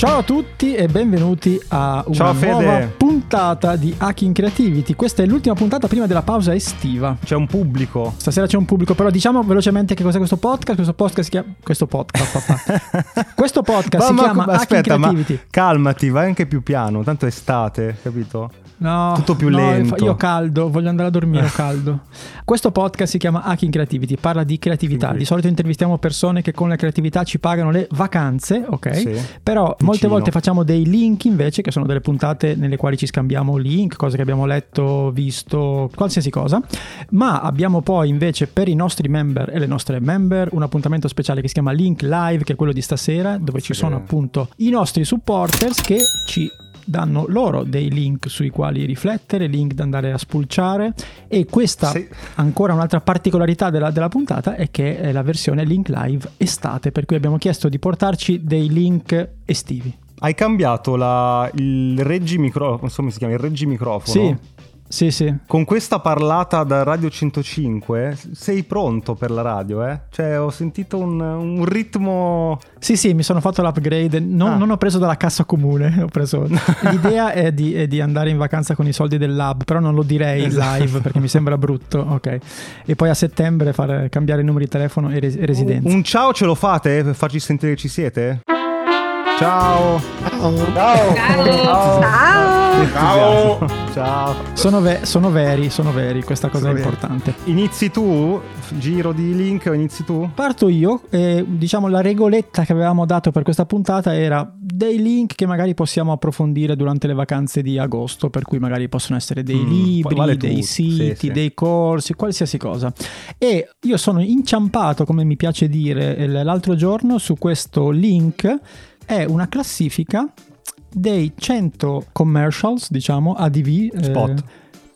Ciao a tutti e benvenuti a una Ciao, nuova puntata di Hacking Creativity. Questa è l'ultima puntata prima della pausa estiva. C'è un pubblico. Stasera c'è un pubblico, però diciamo velocemente che cos'è questo podcast. Questo podcast si chiama. Questo podcast, questo podcast si Ma- ma- chiama Hacking aspetta, ma Creativity. calmati, vai anche più piano, tanto è estate, capito? No, tutto più no, lento. Io caldo, voglio andare a dormire, caldo. Questo podcast si chiama Hacking Creativity, parla di creatività. Di solito intervistiamo persone che con la creatività ci pagano le vacanze, ok? Sì. Però molte Vicino. volte facciamo dei link invece, che sono delle puntate nelle quali ci scambiamo link, cose che abbiamo letto, visto, qualsiasi cosa. Ma abbiamo poi invece per i nostri member e le nostre member un appuntamento speciale che si chiama Link Live, che è quello di stasera, dove ci Sì. sono appunto i nostri supporters che ci danno loro dei link sui quali riflettere, link da andare a spulciare e questa Sì. ancora un'altra particolarità della, della puntata è che è la versione link live estate, per cui abbiamo chiesto di portarci dei link estivi. Hai cambiato la- il reggi microfono, insomma si chiama il reggi microfono. Sì, sì, sì. Con questa parlata da Radio 105 sei pronto per la radio, eh? Cioè ho sentito un, un ritmo... Sì, sì, mi sono fatto l'upgrade. Non, Ah. non ho preso dalla cassa comune. Ho preso... L'idea è di, è di andare in vacanza con i soldi del lab, però non lo direi Esatto. live perché mi sembra brutto. Ok. E poi a settembre fare, cambiare il numero di telefono e, res- e residenza. Un ciao ce lo fate per farci sentire che ci siete? Ciao! Ciao. Ciao! Sono, ve- sono veri, sono veri, questa cosa Sono è veri. importante. Inizi tu? Giro di link o inizi tu? Parto io, e, diciamo la regoletta che avevamo dato per questa puntata era dei link che magari possiamo approfondire durante le vacanze di agosto, per cui magari possono essere dei Mm, libri, vale dei tutto, siti, sì, sì. dei corsi, qualsiasi cosa. E io sono inciampato, come mi piace dire l- l'altro giorno, su questo link, è una classifica dei 100 commercials, diciamo, ADV. eh, Spot.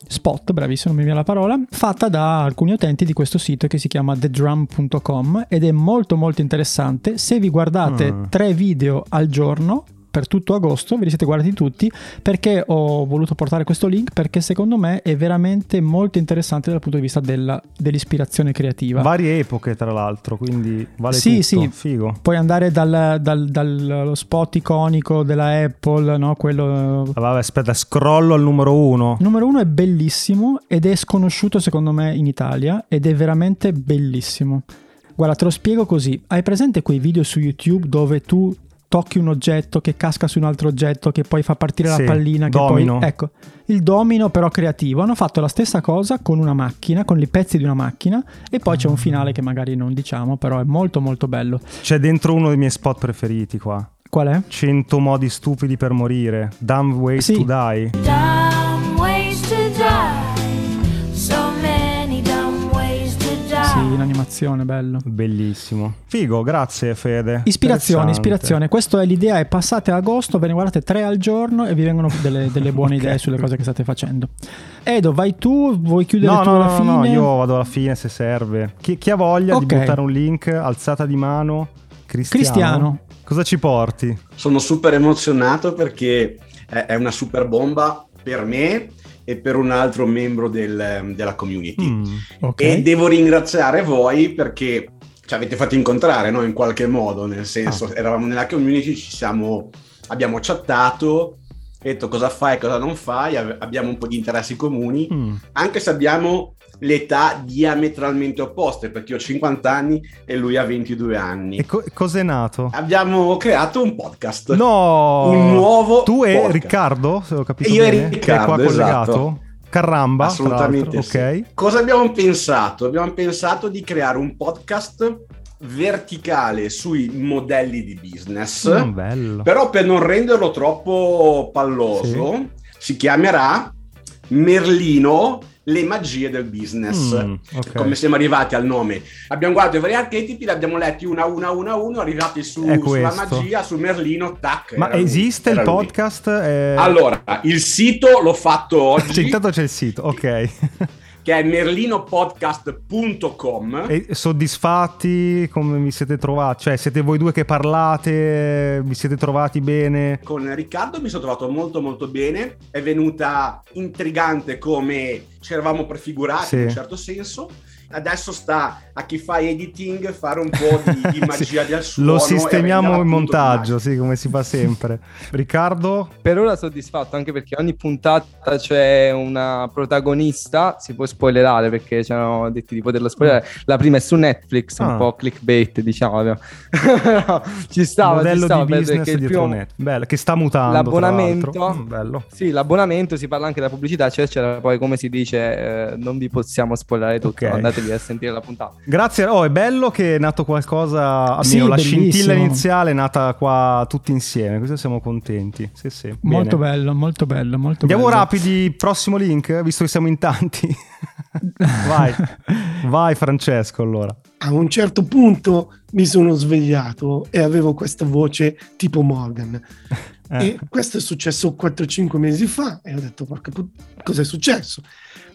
Spot, bravissimo, non mi viene la parola, fatta da alcuni utenti di questo sito che si chiama thedrum.com ed è molto molto interessante. Se vi guardate Mm. tre video al giorno per tutto agosto, ve li siete guardati tutti, perché ho voluto portare questo link? Perché secondo me è veramente molto interessante dal punto di vista della- dell'ispirazione creativa. Varie epoche, tra l'altro, quindi vale Sì, tutto. sì. Figo. Puoi andare dal, dal- dallo spot iconico della Apple, no? quello Ah, Vabbè, aspetta, scrollo al numero uno. Numero uno è bellissimo ed è sconosciuto secondo me in Italia ed è veramente bellissimo. Guarda, te lo spiego così. Hai presente quei video su YouTube dove tu tocchi un oggetto che casca su un altro oggetto che poi fa partire Sì, la pallina che domino. poi ecco, il domino però creativo. Hanno fatto la stessa cosa con una macchina, con i pezzi di una macchina e poi c'è un finale che magari non diciamo, però è molto molto bello. C'è dentro uno dei miei spot preferiti qua. Qual è? 100 modi stupidi per morire. Dumb ways Sì. to die. Animazione, bello. Bellissimo. Figo, grazie Fede. Ispirazione, ispirazione. Questa è l'idea, è passate a agosto, ve ne guardate tre al giorno e vi vengono delle, delle buone Ok. idee sulle cose che state facendo. Edo, vai tu, vuoi chiudere No, tu no, alla no, fine? no, io vado alla fine se serve. Chi, chi ha voglia Ok. di buttare un link, alzata di mano, Cristiano. Cristiano. Cosa ci porti? Sono super emozionato perché è è una super bomba per me e per un altro membro del- della community. Mm. Ok. E devo ringraziare voi perché ci avete fatto incontrare no? in qualche modo, nel senso, Ah. eravamo nella community, ci siamo, abbiamo chattato, detto cosa fai, cosa non fai, abbiamo un po' di interessi comuni, Mm. anche se abbiamo le età diametralmente opposte, perché io ho 50 anni e lui ha 22 anni. E co- cos'è nato? Abbiamo creato un podcast. No! Un nuovo Tu e podcast. Riccardo, se ho capito Io e bene, che è Riccardo, qua collegato. esatto. Carramba, Assolutamente tra l'altro, ok. Cosa abbiamo pensato? Abbiamo pensato di creare un podcast verticale sui modelli di business, Mm, bello. però per non renderlo troppo palloso, si chiamerà Merlino le magie del business. Mm, ok. Come siamo arrivati al nome? Abbiamo guardato i vari archetipi, li abbiamo letti una a una, una uno, arrivati su, sulla magia, su Merlino, tac. Ma era lui, esiste il podcast? Eh, Allora, il sito l'ho fatto oggi. cioè, intanto c'è il sito, ok. Che è merlinopodcast.com. E soddisfatti? Come vi siete trovati? Cioè, siete voi due che parlate? Vi siete trovati bene? Con Riccardo mi sono trovato molto molto bene, è venuta intrigante come ci eravamo prefigurati Sì. in un certo senso Adesso sta a chi fa editing fare un po' di, di magia del suono. Lo sistemiamo in montaggio, sì, come si fa sempre. Riccardo? Per ora soddisfatto anche perché ogni puntata c'è una protagonista, si può spoilerare perché ci hanno detto di poterlo spoilerare. La prima è su Netflix, un Ah. po' clickbait, diciamo. No, ci stava, ci modello stava di perché business il dietro primo- net. Bello, che sta mutando. L'abbonamento. Mm, bello. Sì, l'abbonamento si parla anche della pubblicità, eccetera, eccetera. Poi, come si dice, eh, non vi possiamo spoilerare tutto. Ok. Andatevi a sentire la puntata. Grazie, oh, è bello che è nato qualcosa, Sì, almeno la scintilla iniziale è nata qua tutti insieme, questo siamo contenti. Sì, sì, Molto bene. bello, molto bello, molto Andiamo bello. rapidi, prossimo link, visto che siamo in tanti. vai, vai Francesco allora. A un certo punto mi sono svegliato e avevo questa voce tipo Morgan. Eh, E questo è successo 4-5 mesi fa e ho detto, porca put- cos'è successo?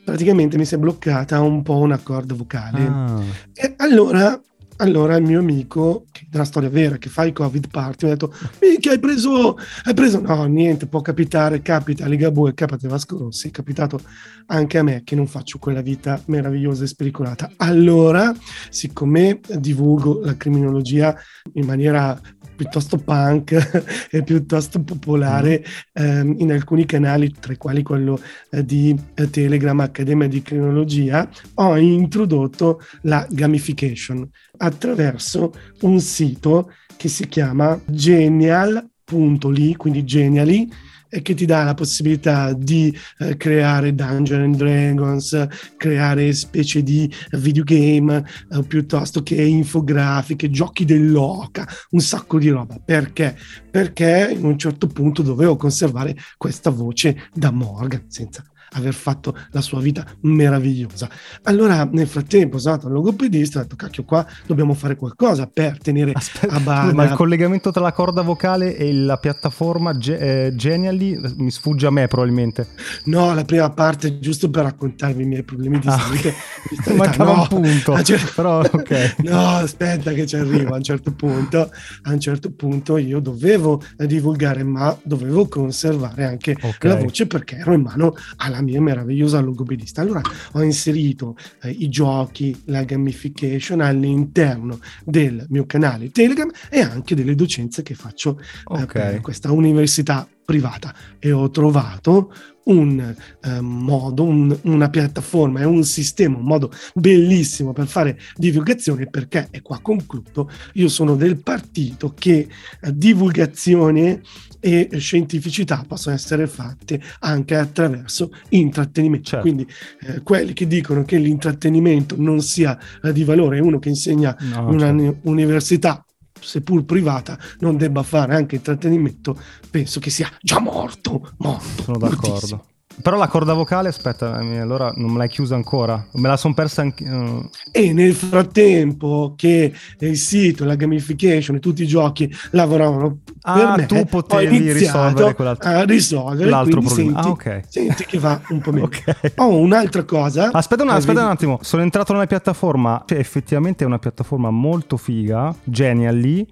Praticamente mi si è bloccata un po' una corda vocale. ah, E allora, allora il mio amico, che è una storia vera, che fa i Covid party, mi ha detto, minchia hai preso, hai preso, no niente, può capitare, capita, a Ligabue, capita Vasco Rossi, è capitato anche a me che non faccio quella vita meravigliosa e spericolata. Allora, siccome divulgo la criminologia in maniera piuttosto punk e piuttosto popolare ehm, in alcuni canali, tra i quali quello eh, di eh, Telegram Accademia di Criminologia, ho introdotto la gamification attraverso un sito che si chiama genial.ly, quindi genially, e che ti dà la possibilità di eh, creare Dungeons and Dragons, creare specie di videogame eh, piuttosto che infografiche, giochi dell'oca, un sacco di roba. Perché? Perché in un certo punto dovevo conservare questa voce da Morgan senza aver fatto la sua vita meravigliosa. Allora, nel frattempo, ho usato il logopedista, ho detto, cacchio, qua dobbiamo fare qualcosa per tenere Aspetta, a bada. ma il collegamento tra la corda vocale e la piattaforma Ge- eh, Genially mi sfugge a me probabilmente. No, la prima parte giusto per raccontarvi i miei problemi di Ah, salute. ok. di sanità. Mancava No, un punto, a un cer- però ok. No, aspetta che ci arrivo. A un certo punto, a un certo punto io dovevo divulgare, ma dovevo conservare anche Ok. la voce perché ero in mano alla mia meravigliosa logopedista. Allora ho inserito eh, i giochi, la gamification all'interno del mio canale Telegram e anche delle docenze che faccio eh, Ok. per questa università privata e ho trovato un eh, modo, un- una piattaforma e un sistema, un modo bellissimo per fare divulgazione perché, e qua concludo, io sono del partito che eh, divulgazione e scientificità possono essere fatte anche attraverso intrattenimento. Certo. Quindi eh, quelli che dicono che l'intrattenimento non sia eh, di valore, uno che insegna No, certo. uni- università seppur privata non debba fare anche intrattenimento penso che sia già morto morto Sono d'accordo. Però la corda vocale, aspetta, eh, allora non me l'hai chiusa ancora. Me la sono persa anche. eh, e nel frattempo che il sito la gamification e tutti i giochi lavoravano Ah, per me tu potevi risolvere quell'altro- a risolvere l'altro problema. senti, Ah, ok. senti che va un po' meglio Ok. ho un'altra cosa Aspetta, un, Eh, aspetta un attimo, sono entrato nella piattaforma, cioè effettivamente è una piattaforma molto figa, Genially,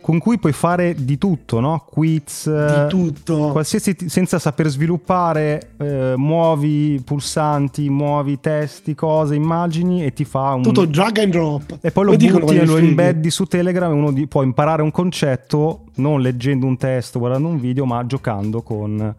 con cui puoi fare di tutto, no? Quiz, eh, di tutto qualsiasi, senza saper sviluppare, eh, muovi pulsanti, muovi testi, cose, immagini e ti fa un... tutto drag and drop E poi lo Poi butti e lo embeddi su Telegram e uno di- può imparare un concetto non leggendo un testo, guardando un video, ma giocando con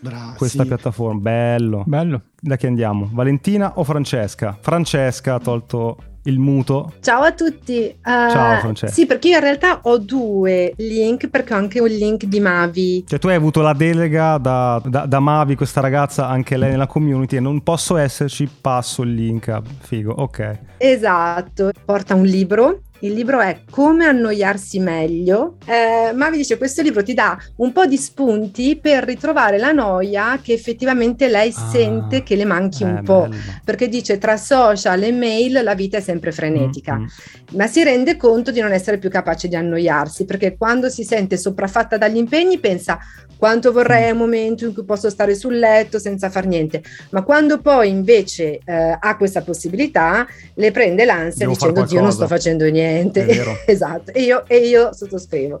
Bra, questa sì. piattaforma. Bello. Bello. Da chi andiamo? Valentina o Francesca? Francesca ha tolto il muto. Ciao a tutti. Eh, Ciao, Francesca. Sì, perché io in realtà ho due link, perché ho anche un link di Mavi. Cioè tu hai avuto la delega da, da- da Mavi, questa ragazza, anche lei nella community, e non posso esserci, passo il link. Figo, ok. Esatto, porta un libro. Il libro è Come annoiarsi meglio. Eh, Mavi dice questo libro ti dà un po' di spunti per ritrovare la noia che effettivamente lei Ah, sente che le manchi Eh, un po'. bello. Perché dice tra social e mail la vita è sempre frenetica. Mm, mm. ma si rende conto di non essere più capace di annoiarsi perché quando si sente sopraffatta dagli impegni pensa quanto vorrei un momento in cui posso stare sul letto senza far niente, ma quando poi invece eh, ha questa possibilità le prende l'ansia Devo dicendo Dio non sto qualcosa." facendo niente. Vero. esatto, e io, e io sottoscrivo.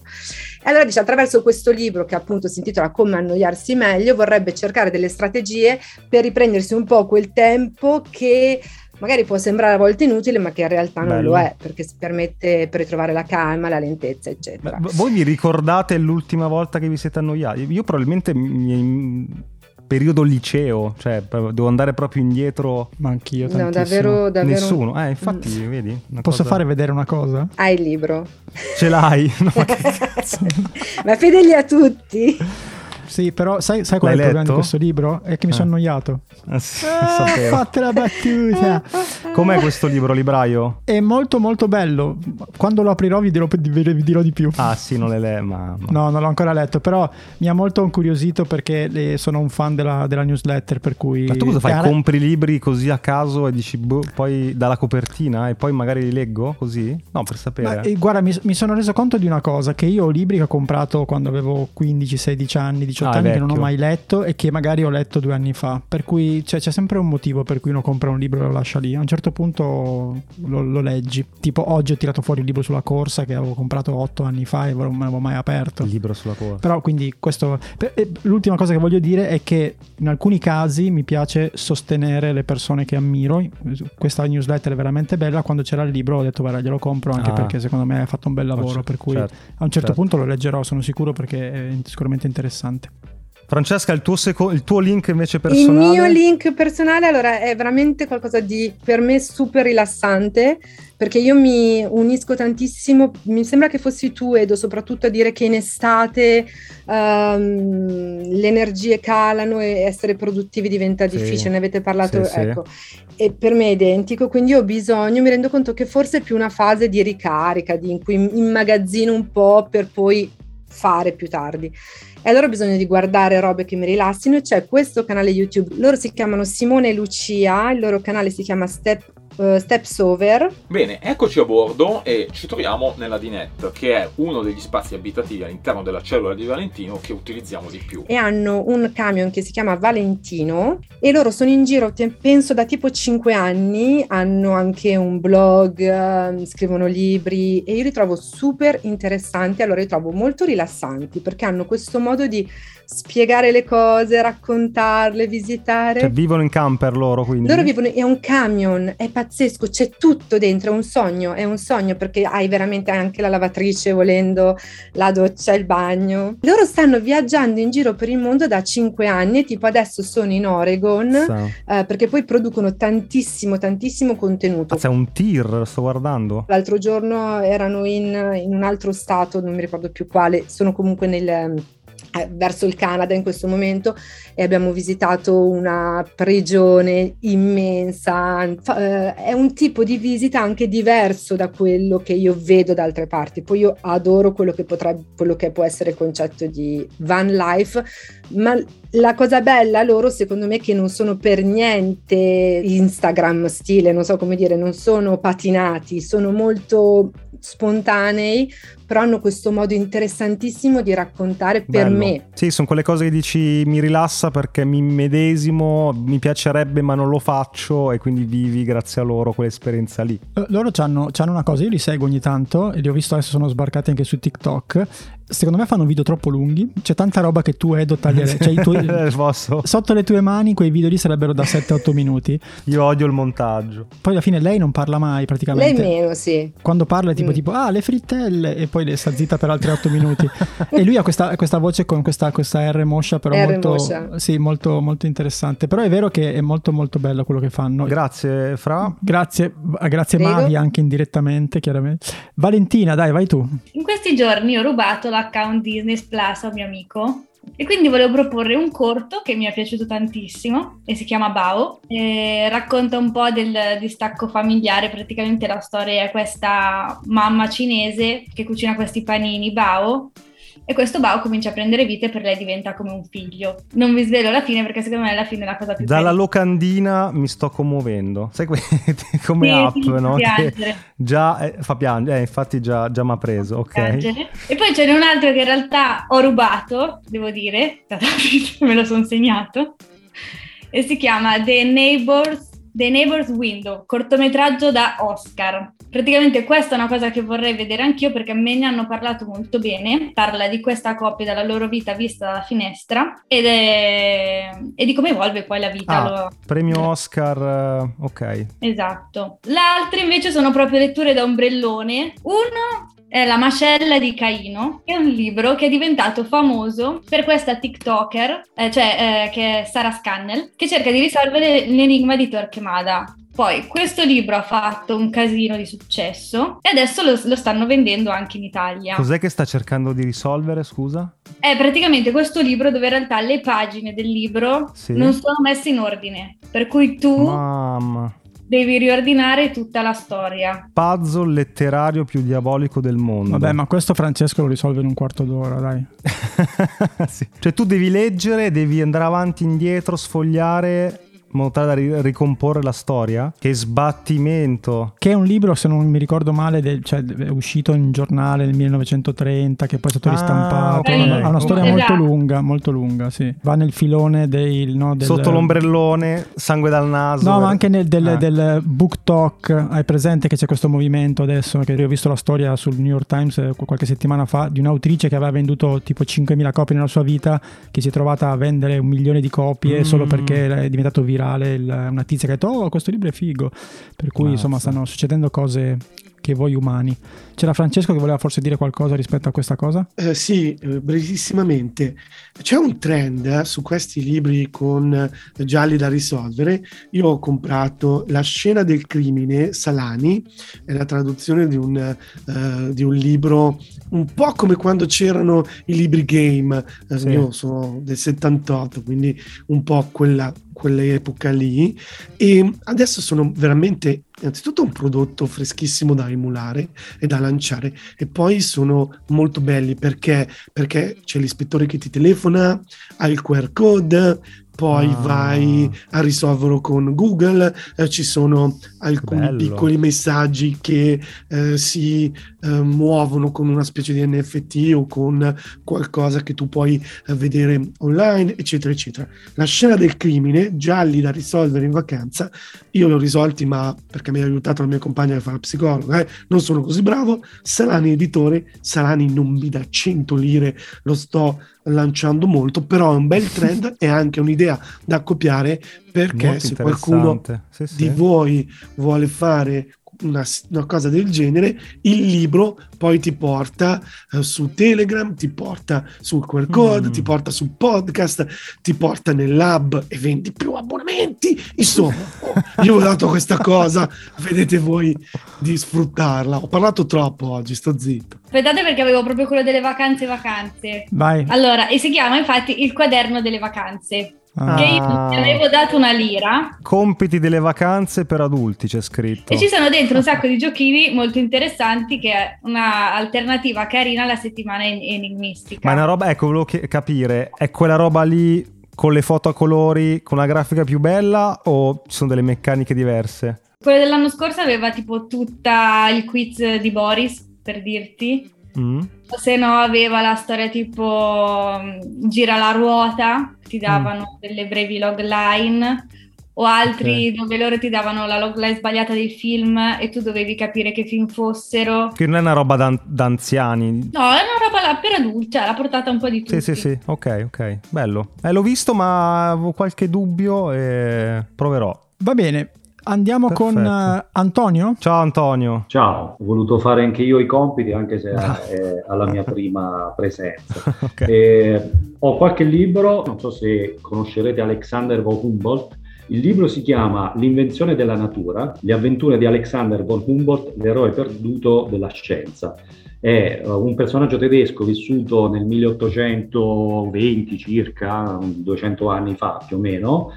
E allora dice attraverso questo libro che appunto si intitola Come annoiarsi meglio vorrebbe cercare delle strategie per riprendersi un po' quel tempo che magari può sembrare a volte inutile, ma che in realtà non Bello. lo è, perché si permette per ritrovare la calma, la lentezza, eccetera. Beh, voi vi ricordate l'ultima volta che vi siete annoiati? Io probabilmente mi- periodo liceo, cioè devo andare proprio indietro. Ma anch'io no, tantissimo. davvero, davvero. Nessuno. Eh, infatti, vedi? una Posso cosa- fare vedere una cosa? Hai il libro. Ce l'hai? No, ma fedeli a tutti. Sì, però sai, sai qual è il L'hai problema di letto? questo libro? È che mi sono Eh. annoiato. Ah, sì, Ah, sapevo. fate la battuta. Com'è questo libro, libraio? È molto molto bello. Quando lo aprirò vi dirò, vi- dirò di più. Ah, sì, non le le, ma... ma- No, non l'ho ancora letto, però mi ha molto incuriosito perché le- sono un fan della, della newsletter, per cui... Ma tu cosa fai? Cara- Compri libri così a caso e dici, boh, poi dalla copertina e poi magari li leggo così? No, per sapere. Ma, eh, guarda, mi, mi sono reso conto di una cosa, che io ho libri che ho comprato quando avevo 15, 16 anni, 18 Ah, anni, che non ho vecchio. mai letto e che magari ho letto due anni fa. Per cui cioè, c'è sempre un motivo per cui uno compra un libro e lo lascia lì. A un certo punto lo, lo leggi. Tipo oggi ho tirato fuori il libro sulla corsa che avevo comprato 8 anni fa e non me l'avevo mai aperto. Il libro sulla corsa. Però quindi questo... per- e L'ultima cosa che voglio dire è che in alcuni casi mi piace sostenere le persone che ammiro. Questa newsletter è veramente bella. Quando c'era il libro ho detto guarda glielo compro anche Ah. perché secondo me ha fatto un bel lavoro. Certo, per cui certo, a un certo certo. punto lo leggerò, sono sicuro perché è sicuramente interessante. Francesca, il tuo, seco- il tuo link invece Il personale? mio link personale allora è veramente qualcosa di per me super rilassante perché io mi unisco tantissimo, mi sembra che fossi tu Edo soprattutto a dire che in estate ehm, le energie calano e essere produttivi diventa Sì. difficile, ne avete parlato, Sì, sì. ecco. E per me è identico, quindi ho bisogno, mi rendo conto che forse è più una fase di ricarica, di, in cui immagazzino un po' per poi fare più tardi. E allora ho bisogno di guardare robe che mi rilassino. e C'è questo canale YouTube, loro si chiamano Simone e Lucia, il loro canale si chiama Step, eh, Steps Over. Bene, eccoci a bordo e ci troviamo nella Dinette, che è uno degli spazi abitativi all'interno della cellula di Valentino che utilizziamo di più. e hanno un camion che si chiama Valentino e loro sono in giro penso da tipo 5 anni, hanno anche un blog, ehm, scrivono libri e io li trovo super interessanti, allora li trovo molto rilassanti perché hanno questo modo di spiegare le cose, raccontarle, visitare. Cioè, vivono in camper loro, quindi? Loro vivono, è un camion, è pazzesco, c'è tutto dentro, è un sogno, è un sogno perché hai veramente anche la lavatrice volendo, la doccia, il bagno. Loro stanno viaggiando in giro per il mondo da 5 anni, tipo adesso sono in Oregon, eh, perché poi producono tantissimo, tantissimo contenuto. Cazzo, è un tir, lo sto guardando. L'altro giorno erano in, in un altro stato, non mi ricordo più quale, sono comunque nel, verso il Canada in questo momento e abbiamo visitato una prigione immensa. Eh, è un tipo di visita anche diverso da quello che io vedo da altre parti. Poi io adoro quello che, potrebbe, quello che può essere il concetto di van life, ma la cosa bella loro secondo me è che non sono per niente Instagram stile, non so come dire, non sono patinati, sono molto spontanei, però hanno questo modo interessantissimo di raccontare per Bello. me. Sì, sono quelle cose che dici mi rilassa perché mi medesimo, mi piacerebbe ma non lo faccio e quindi vivi grazie a loro quell'esperienza lì. Eh, Loro hanno una cosa, io li seguo ogni tanto e li ho visto adesso sono sbarcati anche su TikTok. Secondo me fanno video troppo lunghi, c'è tanta roba che tu Edo taglierei. Cioè, i tuoi- Posso? sotto le tue mani quei video lì sarebbero da 7-8 minuti. Io odio il montaggio. Poi alla fine lei non parla mai Lei praticamente. meno, sì. Quando parla è tipo Mm. tipo ah le frittelle e poi le sta zitta per altri 8 minuti e lui ha questa, questa voce con questa, questa R moscia però R molto, moscia. sì, molto, molto interessante però è vero che è molto molto bello quello che fanno Grazie, Fra. grazie, grazie Prego. Mavi anche indirettamente chiaramente Valentina dai vai tu In questi giorni ho rubato l'account Disney Plus a un mio amico e quindi volevo proporre un corto che mi è piaciuto tantissimo e si chiama Bao. E racconta un po' del distacco familiare, praticamente la storia è questa mamma cinese che cucina questi panini Bao e questo Bao comincia a prendere vita e per lei diventa come un figlio. Non vi svelo la fine perché secondo me alla fine è la cosa più Dalla carina. locandina mi sto commuovendo. Sai que- come Sì, app, sì, no? Già eh, fa piangere, eh, infatti già, già mi ha preso, ok? piangere. E poi c'è un altro che in realtà ho rubato, devo dire, da Davide, me lo sono segnato, e si chiama The Neighbors The Neighbor's Window, cortometraggio da Oscar. Praticamente questa è una cosa che vorrei vedere anch'io perché me ne hanno parlato molto bene. Parla di questa coppia, della loro vita vista dalla finestra ed è... e di come evolve poi la vita. Ah, Lo- premio Oscar, eh, ok. Esatto. L'altra invece sono proprio letture da ombrellone. Uno è La mascella di Caino, che è un libro che è diventato famoso per questa TikToker, eh, cioè eh, che è Sara Scannell, che cerca di risolvere l'enigma di Torquemada. Poi questo libro ha fatto un casino di successo e adesso lo, lo stanno vendendo anche in Italia. Cos'è che sta cercando di risolvere, scusa? È praticamente questo libro dove in realtà le pagine del libro Sì. non sono messe in ordine, per cui tu Mamma. Devi riordinare tutta la storia. Puzzle letterario più diabolico del mondo. Vabbè, ma questo Francesco lo risolve in un quarto d'ora, dai. Sì. Cioè tu devi leggere, devi andare avanti e indietro, sfogliare modo tale da ri- ricomporre la storia. Che sbattimento. Che è un libro, se non mi ricordo male, del- cioè, è uscito in giornale nel 1930, che poi è stato Ah, ristampato. ok. Ha una storia Esatto. molto lunga, molto lunga, sì. Va nel filone dei, no, del- Sotto l'ombrellone, sangue dal naso. No, ma anche nel, del, Ah. del book talk, hai presente che c'è questo movimento adesso, che io ho visto la storia sul New York Times eh, qualche settimana fa, di un'autrice che aveva venduto tipo 5.000 copie nella sua vita, che si è trovata a vendere un milione di copie Mm. solo perché è diventato virale il- una tizia che ha detto, oh, questo libro è figo. Per cui Mazza. insomma stanno succedendo cose che voi umani. C'era Francesco che voleva forse dire qualcosa rispetto a questa cosa? Eh, sì, eh, brevissimamente. C'è un trend eh, su questi libri con eh, gialli da risolvere. Io ho comprato La scena del crimine, Salani, è la traduzione di un, eh, di un libro un po' come quando c'erano i libri game. Eh, Sì. Io sono del 78, quindi un po' quella, quell'epoca lì. E adesso sono veramente innanzitutto un prodotto freschissimo da emulare e da lanciare e poi sono molto belli perché, perché c'è l'ispettore che ti telefona, ha il QR code, poi Ah. vai a risolverlo con Google, eh, ci sono alcuni bello. piccoli messaggi che eh, si eh, muovono con una specie di NFT o con qualcosa che tu puoi eh, vedere online, eccetera, eccetera. La scena del crimine, gialli da risolvere in vacanza, io li ho risolti, ma perché mi ha aiutato la mia compagna a fare la psicologa, eh, non sono così bravo. Salani editore, Salani non mi dà 100 lire, lo sto lanciando molto, però è un bel trend e anche un'idea da copiare perché Molto se qualcuno. Sì, sì. di voi vuole fare una, una cosa del genere, il libro poi ti porta eh, su Telegram, ti porta sul QR code, Mm. ti porta sul podcast, ti porta nell'hub e vendi più abbonamenti. Insomma, oh, io ho dato questa cosa, vedete voi di sfruttarla. Ho parlato troppo oggi, sto zitto. Aspettate perché avevo proprio quello delle vacanze vacanze. Vai. Allora, e si chiama infatti il quaderno delle vacanze. Ah. Che io ti avevo dato una lira Compiti delle vacanze per adulti c'è scritto. e ci sono dentro un sacco di giochini molto interessanti che è una alternativa carina alla settimana en- enigmistica. Ma è una roba, ecco, volevo capire, è quella roba lì con le foto a colori, con la grafica più bella o ci sono delle meccaniche diverse? Quello dell'anno scorso aveva tipo tutta il quiz di Boris, per dirti. Mm? O se no aveva la storia tipo mm, gira la ruota, ti davano delle brevi logline o altri dove loro ti davano la logline sbagliata dei film e tu dovevi capire che film fossero. Che non è una roba da, da anziani. No, è una roba per adulti, cioè l'ha portata un po' di tutti. Sì, sì, sì, ok, ok, bello. Eh, l'ho visto ma avevo qualche dubbio e proverò. Va bene, andiamo con Perfetto. eh, Antonio. Ciao Antonio. Ciao, ho voluto fare anche io i compiti, anche se Ah. è alla mia prima presenza. Ok. Eh, ho qualche libro, non so se conoscerete Alexander von Humboldt. Il libro si chiama L'invenzione della natura, le avventure di Alexander von Humboldt, l'eroe perduto della scienza. È eh, un personaggio tedesco vissuto nel 1820 circa, 200 anni fa più o meno,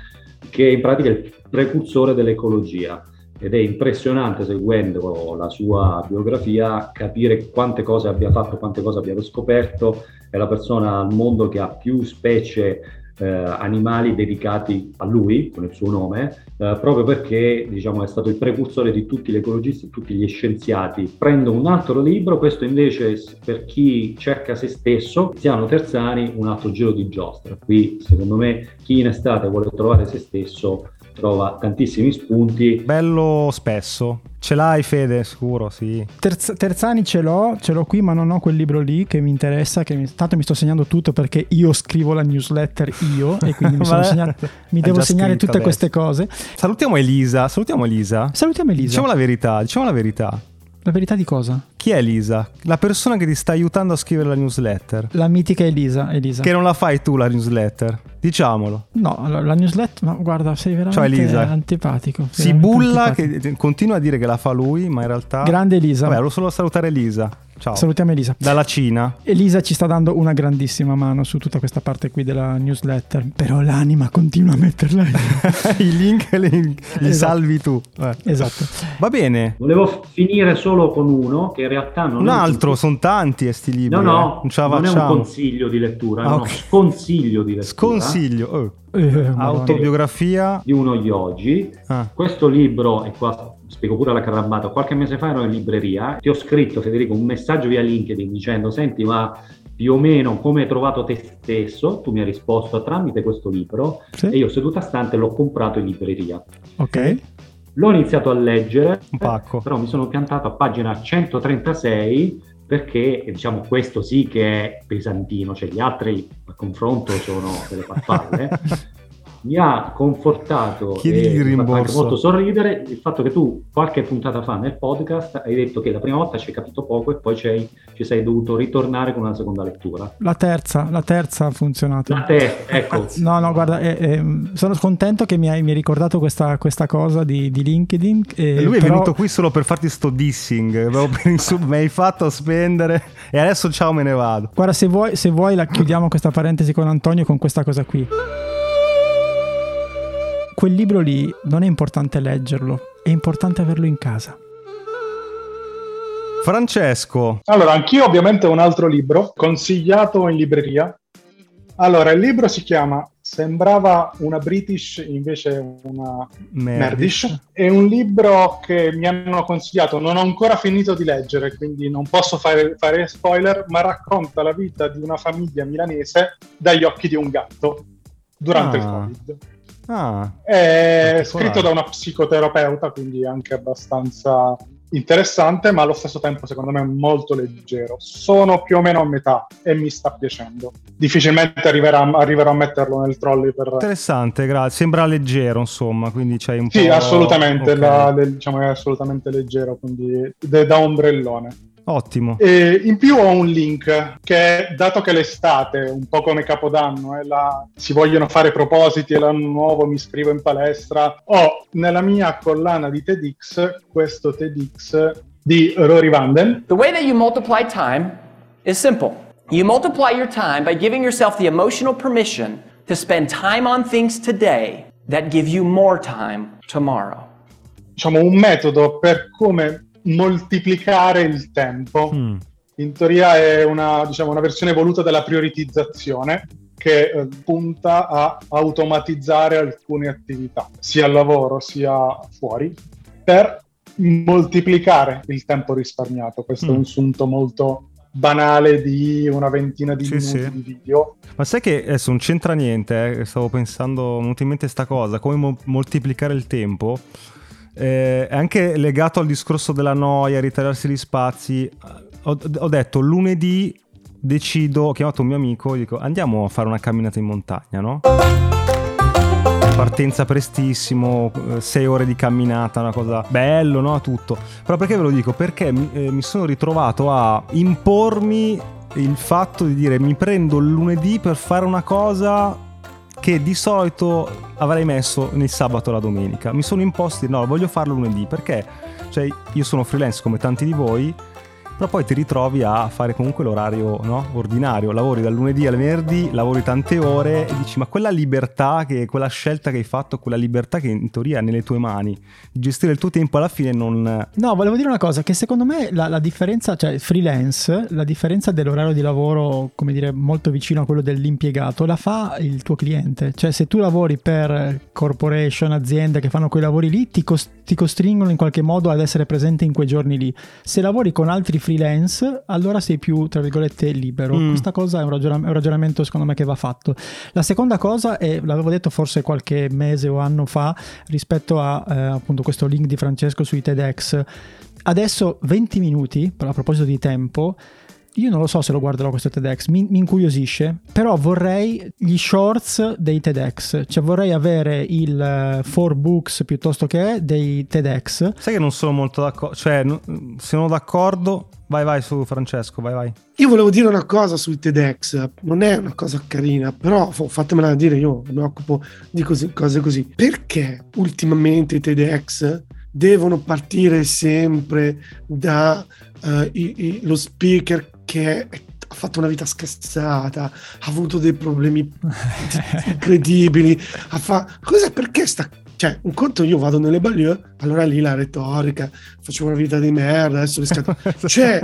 che in pratica è il precursore dell'ecologia ed è impressionante seguendo la sua biografia capire quante cose abbia fatto, quante cose abbia scoperto. È la persona al mondo che ha più specie eh, animali dedicati a lui, con il suo nome, eh, proprio perché diciamo, è stato il precursore di tutti gli ecologisti, tutti gli scienziati. Prendo un altro libro, questo invece per chi cerca se stesso, Tiziano Terzani, un altro giro di giostra. Qui secondo me chi in estate vuole trovare se stesso trova tantissimi spunti. Bello spesso. Ce l'hai Fede, sicuro, sì. Terz- Terzani ce l'ho, ce l'ho qui, ma non ho quel libro lì che mi interessa. Che mi- tanto mi sto segnando tutto perché io scrivo la newsletter io e quindi mi, segnato- mi devo segnare tutte adesso. queste cose. Salutiamo Elisa. Salutiamo Elisa. Salutiamo Elisa. Diciamo la verità, diciamo la verità. La verità di cosa? Chi è Elisa? La persona che ti sta aiutando a scrivere la newsletter. La mitica Elisa. Elisa. Che non la fai tu la newsletter. Diciamolo. No, la, la newsletter, ma guarda, sei veramente Ciao, Elisa. antipatico. Si veramente bulla, antipatico. che continua a dire che la fa lui, ma in realtà... Grande Elisa. Vabbè, volevo solo salutare Elisa. Ciao. Salutiamo Elisa. Dalla Cina. Elisa ci sta dando una grandissima mano su tutta questa parte qui della newsletter, però l'anima continua a metterla. I link li, li Esatto. salvi tu. Eh. esatto. Va bene. Volevo finire solo con uno che in realtà non Un è altro, sono tanti sti libri. No, eh. no, non ce la non è un consiglio di lettura, Ah, no, ok. sconsiglio di lettura. Sconsiglio. oh. Eh, Madonna. Autobiografia. di uno yogi. Ah. Questo libro, e qua spiego pure la carambata, qualche mese fa ero in libreria, ti ho scritto Federico un messaggio via LinkedIn dicendo senti ma più o meno come hai trovato te stesso, tu mi hai risposto tramite questo libro Sì. e io seduta stante l'ho comprato in libreria. Ok. L'ho iniziato a leggere, Un pacco. però mi sono piantato a pagina 136 perché diciamo questo sì che è pesantino, cioè gli altri a confronto sono delle farfalle. mi ha confortato Chiedigli e il mi ha fatto anche rimborso. molto sorridere il fatto che tu qualche puntata fa nel podcast hai detto che la prima volta ci hai capito poco e poi ci, sei dovuto ritornare con una seconda lettura. La terza, la terza ha funzionato. La te, ecco, No, no, guarda, eh, eh, sono contento che mi hai, mi hai ricordato questa, questa cosa di, di LinkedIn. eh, Lui è però- venuto qui solo per farti sto dissing. insu- mi hai fatto spendere. E adesso ciao, me ne vado. Guarda, se vuoi, se vuoi la chiudiamo questa parentesi con Antonio con questa cosa qui. Quel libro lì non è importante leggerlo, è importante averlo in casa. Francesco. Allora, anch'io ovviamente ho un altro libro consigliato in libreria. Allora, il libro si chiama Sembrava una British, invece una Merdish. È un libro che mi hanno consigliato, non ho ancora finito di leggere, quindi non posso fare, fare spoiler, ma racconta la vita di una famiglia milanese dagli occhi di un gatto durante Ah. il Covid. Ah, È scritto da una psicoterapeuta, quindi anche abbastanza interessante, ma allo stesso tempo secondo me molto leggero. Sono più o meno a metà e mi sta piacendo. Difficilmente arriverà- arriverò a metterlo nel trolley per... interessante, grazie. Sembra leggero, insomma. Quindi c'hai un po'. Sì, assolutamente, Ok. la- diciamo, è assolutamente leggero, quindi da ombrellone. Ottimo. E in più ho un link che, dato che l'estate, un po' come Capodanno, eh, la- si vogliono fare propositi e l'anno nuovo mi iscrivo in palestra, ho nella mia collana di TEDx questo TEDx di Rory Vanden. The way that you multiply time is simple. You multiply your time by giving yourself the emotional permission to spend time on things today that give you more time tomorrow. Diciamo un metodo per come moltiplicare il tempo. Mm. In teoria è una, diciamo, una versione evoluta della prioritizzazione che eh, punta a automatizzare alcune attività, sia al lavoro sia fuori, per moltiplicare il tempo risparmiato. Questo è Mm. un sunto molto banale di una ventina di Sì, minuti sì. di video. Ma sai che adesso non c'entra niente, eh, stavo pensando, mi è in mente sta cosa, come mo- moltiplicare il tempo. Eh, è anche legato al discorso della noia, ritagliarsi gli spazi. Ho, ho detto lunedì decido, ho chiamato un mio amico, gli dico andiamo a fare una camminata in montagna, no? Partenza prestissimo, 6 ore di camminata, una cosa bello, no? Tutto. Però perché ve lo dico? Perché mi, eh, mi sono ritrovato a impormi il fatto di dire mi prendo il lunedì per fare una cosa che di solito avrei messo nel sabato o la domenica. Mi sono imposti, no, voglio farlo lunedì perché cioè, io sono freelance come tanti di voi, però poi ti ritrovi a fare comunque l'orario no? ordinario, lavori dal lunedì al venerdì, lavori tante ore e dici ma quella libertà, che, quella scelta che hai fatto, quella libertà che in teoria è nelle tue mani, di gestire il tuo tempo alla fine non... No, volevo dire una cosa, che secondo me la, la differenza, cioè freelance, la differenza dell'orario di lavoro, come dire, molto vicino a quello dell'impiegato, la fa il tuo cliente. Cioè se tu lavori per corporation, aziende che fanno quei lavori lì, ti, cos- ti costringono in qualche modo ad essere presente in quei giorni lì. Se lavori con altri freelance, allora sei più, tra virgolette, libero. Mm. Questa cosa è un, ragiona- è un ragionamento secondo me che va fatto. La seconda cosa è, l'avevo detto forse qualche mese o anno fa, rispetto a eh, appunto questo link di Francesco sui TEDx. Adesso 20 minuti, a proposito di tempo, io non lo so se lo guarderò questo TEDx, mi, mi incuriosisce, però vorrei gli shorts dei TEDx, cioè vorrei avere il 4 books piuttosto che dei TEDx. Sai che non sono molto d'accordo, cioè no- sono d'accordo, vai vai su Francesco, vai vai. Io volevo dire una cosa sui TEDx, non è una cosa carina, però f- fatemela dire, io mi occupo di così- cose così. Perché ultimamente i TEDx devono partire sempre da eh, i- i- lo speaker che ha fatto una vita scassata, ha avuto dei problemi incredibili, ha fa... Cos'è perché sta... Cioè, un conto io vado nelle banlieue, allora lì la retorica, faccio una vita di merda, adesso riscatto... Cioè,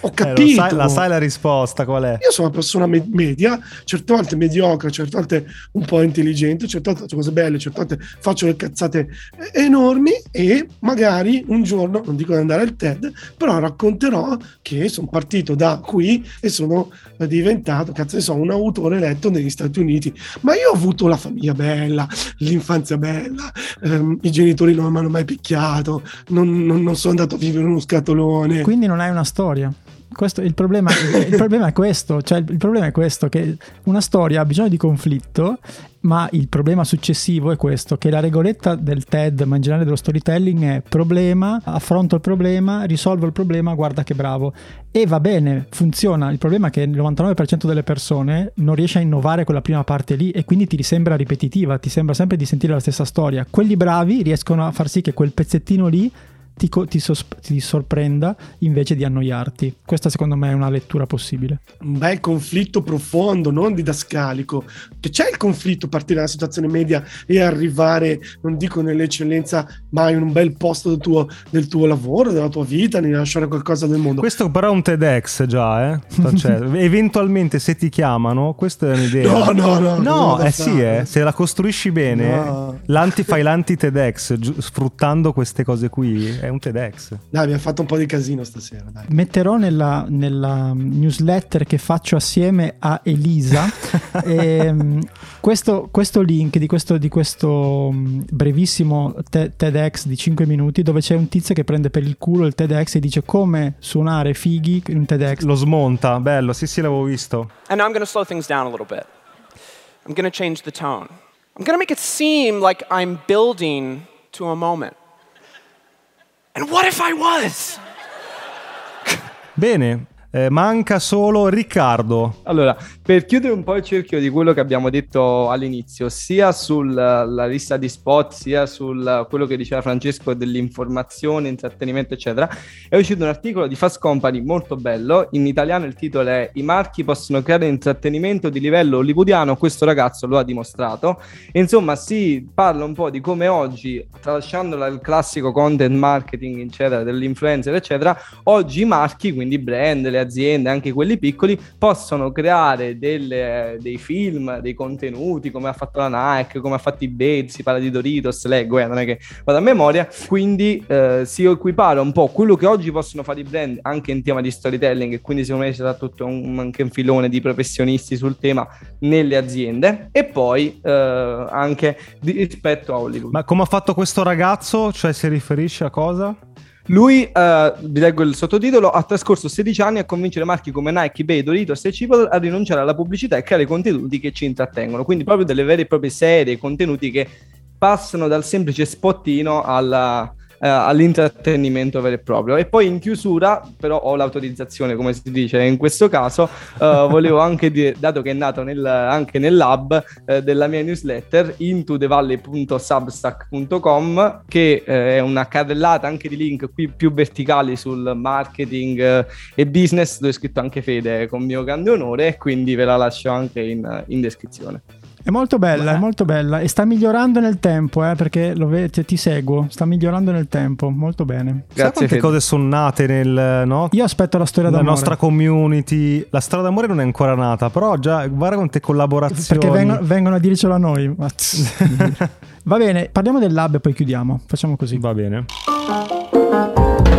ho Eh, capito. sai- la sai la risposta qual è? Io sono una persona me- media, certe volte mediocre, certe volte un po' intelligente, certe volte faccio cose belle, certe volte faccio le cazzate eh, enormi e magari un giorno, non dico di andare al TED, però racconterò che sono partito da qui e sono diventato, cazzo ne so, un autore eletto negli Stati Uniti. Ma io ho avuto la famiglia bella, l'infanzia bella, ehm, i genitori non mi hanno mai picchiato, non, non- non sono andato a vivere in uno scatolone. Quindi non hai una storia. Questo, il, problema, il problema è questo, cioè il, il problema è questo, che una storia ha bisogno di conflitto, ma il problema successivo è questo, che la regoletta del TED, ma in generale dello storytelling è problema, affronto il problema, risolvo il problema, guarda che bravo. E va bene, funziona. Il problema è che il 99% delle persone non riesce a innovare quella prima parte lì e quindi ti sembra ripetitiva, ti sembra sempre di sentire la stessa storia. Quelli bravi riescono a far sì che quel pezzettino lì ti, ti sos- ti sorprenda invece di annoiarti. Questa secondo me è una lettura possibile. un bel conflitto profondo, non didascalico. Che c'è il conflitto partire dalla situazione media e arrivare, non dico nell'eccellenza, ma in un bel posto del tuo, del tuo lavoro, della tua vita, di lasciare qualcosa nel mondo. Questo però è un TEDx già, eh? Cioè, eventualmente se ti chiamano, questa è un'idea. No, no, no, No, eh sì, eh, se la costruisci bene, No. l'anti, fai l'anti-TEDx giu- sfruttando queste cose qui, è un TEDx. Dai, abbiamo fatto un po' di casino stasera, dai. Metterò nella, nella newsletter che faccio assieme a Elisa ehm, questo, questo link di questo, di questo mm, brevissimo te- TEDx di 5 minuti dove c'è un tizio che prende per il culo il TEDx e dice come suonare fighi in un TEDx. Lo smonta, bello, sì sì l'avevo visto. And now I'm going to slow things down a little bit. I'm going to change the tone. I'm going to make it seem like I'm building to a moment. And what if I was? Bene, eh, manca solo Riccardo. Allora, per chiudere un po' il cerchio di quello che abbiamo detto all'inizio, sia sulla lista di spot, sia su quello che diceva Francesco dell'informazione, intrattenimento, eccetera, è uscito un articolo di Fast Company molto bello. In italiano il titolo è I marchi possono creare intrattenimento di livello hollywoodiano, questo ragazzo lo ha dimostrato. E insomma, si parla un po' di come oggi, tralasciando la- il classico content marketing, eccetera, dell'influencer, eccetera, oggi i marchi, quindi brand, le aziende, anche quelli piccoli, possono creare delle- dei film, dei contenuti, come ha fatto la Nike, come ha fatto eBay, si parla di Doritos, leggo, eh, non è che vado a memoria, quindi eh, si equipara un po' quello che oggi possono fare i brand anche in tema di storytelling e quindi secondo me c'è stato tutto un, anche un filone di professionisti sul tema nelle aziende e poi eh, anche di- rispetto a Hollywood. Ma come ha fatto questo ragazzo? Cioè si riferisce a cosa? Lui, eh, vi leggo il sottotitolo, ha trascorso 16 anni a convincere marchi come Nike, eBay, Doritos e Cipoll a rinunciare alla pubblicità e creare contenuti che ci intrattengono. Quindi proprio delle vere e proprie serie, contenuti che passano dal semplice spottino alla- all'intrattenimento vero e proprio. E poi in chiusura, però ho l'autorizzazione, come si dice in questo caso, eh, volevo anche dire, dato che è nato nel- anche nel lab eh, della mia newsletter, intothevalle.substack.com, che eh, è una carrellata anche di link qui più verticali sul marketing eh, e business, dove è scritto anche Fede con mio grande onore, quindi ve la lascio anche in, in descrizione. È molto bella, è molto bella e sta migliorando nel tempo, eh, perché lo vedi, ti seguo, sta migliorando nel tempo, molto bene. Sai quante cose sono nate nel, no? Io aspetto la storia La d'amore. nostra community. La storia d'amore non è ancora nata, però già guarda quante collaborazioni. Perché vengono, vengono a dircelo a noi. Va bene, parliamo del lab e poi chiudiamo. Facciamo così. Va bene.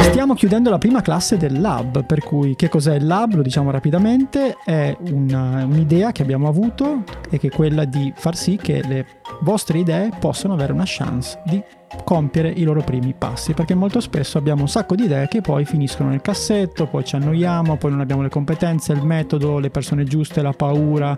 Stiamo chiudendo la prima classe del lab, per cui che cos'è il lab? Lo diciamo rapidamente, è una- un'idea che abbiamo avuto e che è quella di far sì che le vostre idee possano avere una chance di compiere i loro primi passi, perché molto spesso abbiamo un sacco di idee che poi finiscono nel cassetto, poi ci annoiamo, poi non abbiamo le competenze, il metodo, le persone giuste, la paura,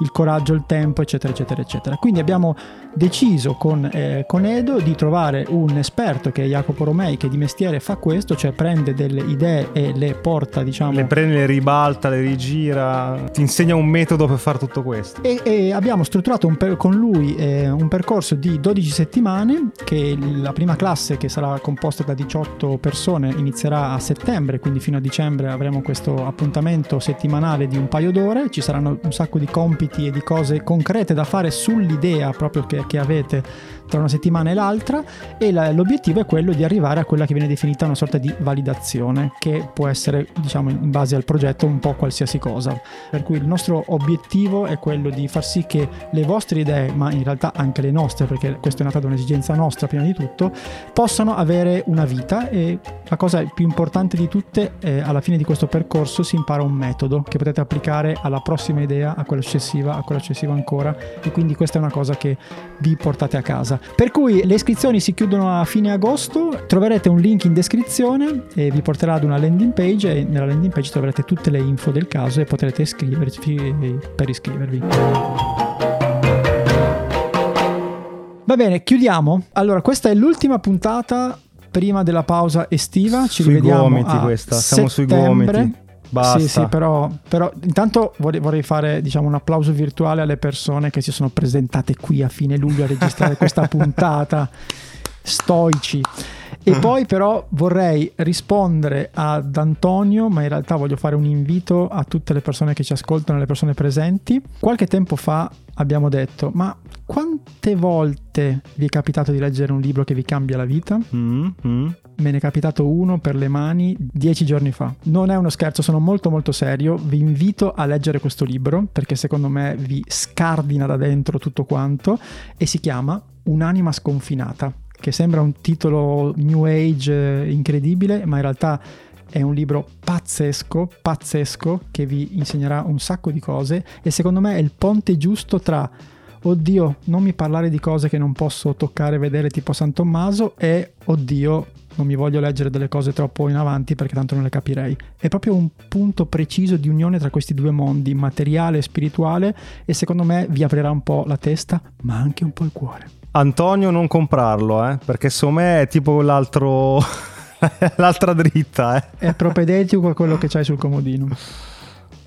il coraggio, il tempo, eccetera, eccetera, eccetera. Quindi abbiamo deciso con, eh, con Edo di trovare un esperto che è Jacopo Romei, che di mestiere fa questo, cioè prende delle idee e le porta, diciamo, Le prende, le ribalta, le rigira, ti insegna un metodo per fare tutto questo. e, e abbiamo strutturato per- con lui eh, un percorso di 12 settimane che la prima classe che sarà composta da 18 persone inizierà a settembre quindi fino a dicembre avremo questo appuntamento settimanale di un paio d'ore. Ci saranno un sacco di compiti e di cose concrete da fare sull'idea proprio che, che avete tra una settimana e l'altra e la- l'obiettivo è quello di arrivare a quella che viene definita una sorta di validazione che può essere diciamo in base al progetto un po' qualsiasi cosa. Per cui il nostro obiettivo è quello di far sì che le vostre idee ma in realtà anche le nostre perché questo è nata da un'esigenza nostra prima di tutto possano avere una vita e la cosa più importante di tutte è alla fine di questo percorso si impara un metodo che potete applicare alla prossima idea a quella successiva a quella successiva ancora e quindi questa è una cosa che vi portate a casa. Per cui le iscrizioni si chiudono a fine agosto troverete un link in descrizione e vi porterà ad una landing page e nella landing page troverete tutte le info del caso e potrete iscrivervi per iscrivervi Va bene, chiudiamo. Allora, questa è l'ultima puntata prima della pausa estiva. Ci Sui rivediamo gomiti a questa, siamo sui settembre. gomiti. Basta. Sì, sì, però, però intanto vorrei, vorrei fare diciamo, un applauso virtuale alle persone che si sono presentate qui a fine luglio a registrare questa puntata. Stoici. E poi però vorrei rispondere ad Antonio, ma in realtà voglio fare un invito a tutte le persone che ci ascoltano, le persone presenti. Qualche tempo fa abbiamo detto, ma quante volte vi è capitato di leggere un libro che vi cambia la vita? Mm, mm. Me ne è capitato uno per le mani dieci giorni fa. Non è uno scherzo, sono molto molto serio. Vi invito a leggere questo libro perché secondo me vi scardina da dentro tutto quanto e si chiama Un'anima sconfinata, che sembra un titolo new age eh, incredibile, ma in realtà è un libro pazzesco, pazzesco, che vi insegnerà un sacco di cose e secondo me è il ponte giusto tra oddio, non mi parlare di cose che non posso toccare vedere tipo San Tommaso e oddio, non mi voglio leggere delle cose troppo in avanti perché tanto non le capirei. È proprio un punto preciso di unione tra questi due mondi, materiale e spirituale, e secondo me vi aprirà un po' la testa, ma anche un po' il cuore. Antonio non comprarlo, eh, perché secondo me è tipo l'altro... l'altra dritta, eh. È propedeutico a quello che c'hai sul comodino.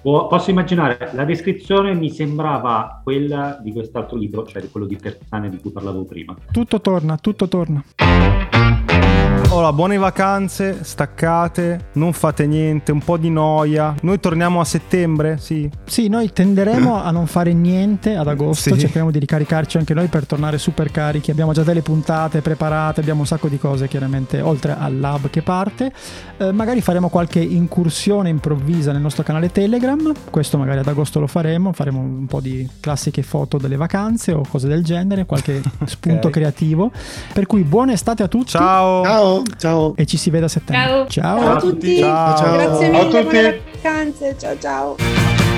Po- Posso immaginare, la descrizione mi sembrava quella di quest'altro libro, cioè quello di Terzane di cui parlavo prima. Tutto torna, tutto torna. Ora, buone vacanze, staccate, non fate niente, un po' di noia. Noi torniamo a settembre, sì. Sì, noi tenderemo a non fare niente ad agosto, Sì. cercheremo di ricaricarci anche noi per tornare super carichi. Abbiamo già delle puntate preparate, abbiamo un sacco di cose chiaramente oltre al lab che parte. Eh, magari faremo qualche incursione improvvisa nel nostro canale Telegram, questo magari ad agosto lo faremo, faremo un po' di classiche foto delle vacanze o cose del genere, qualche spunto Ok. creativo. Per cui buona estate a tutti. Ciao. Ciao, ciao. E ci si vede a settembre. Ciao. Ciao. Ciao a tutti, Ciao. Ciao. grazie Ciao a mille, tutti. buone vacanze, ciao ciao.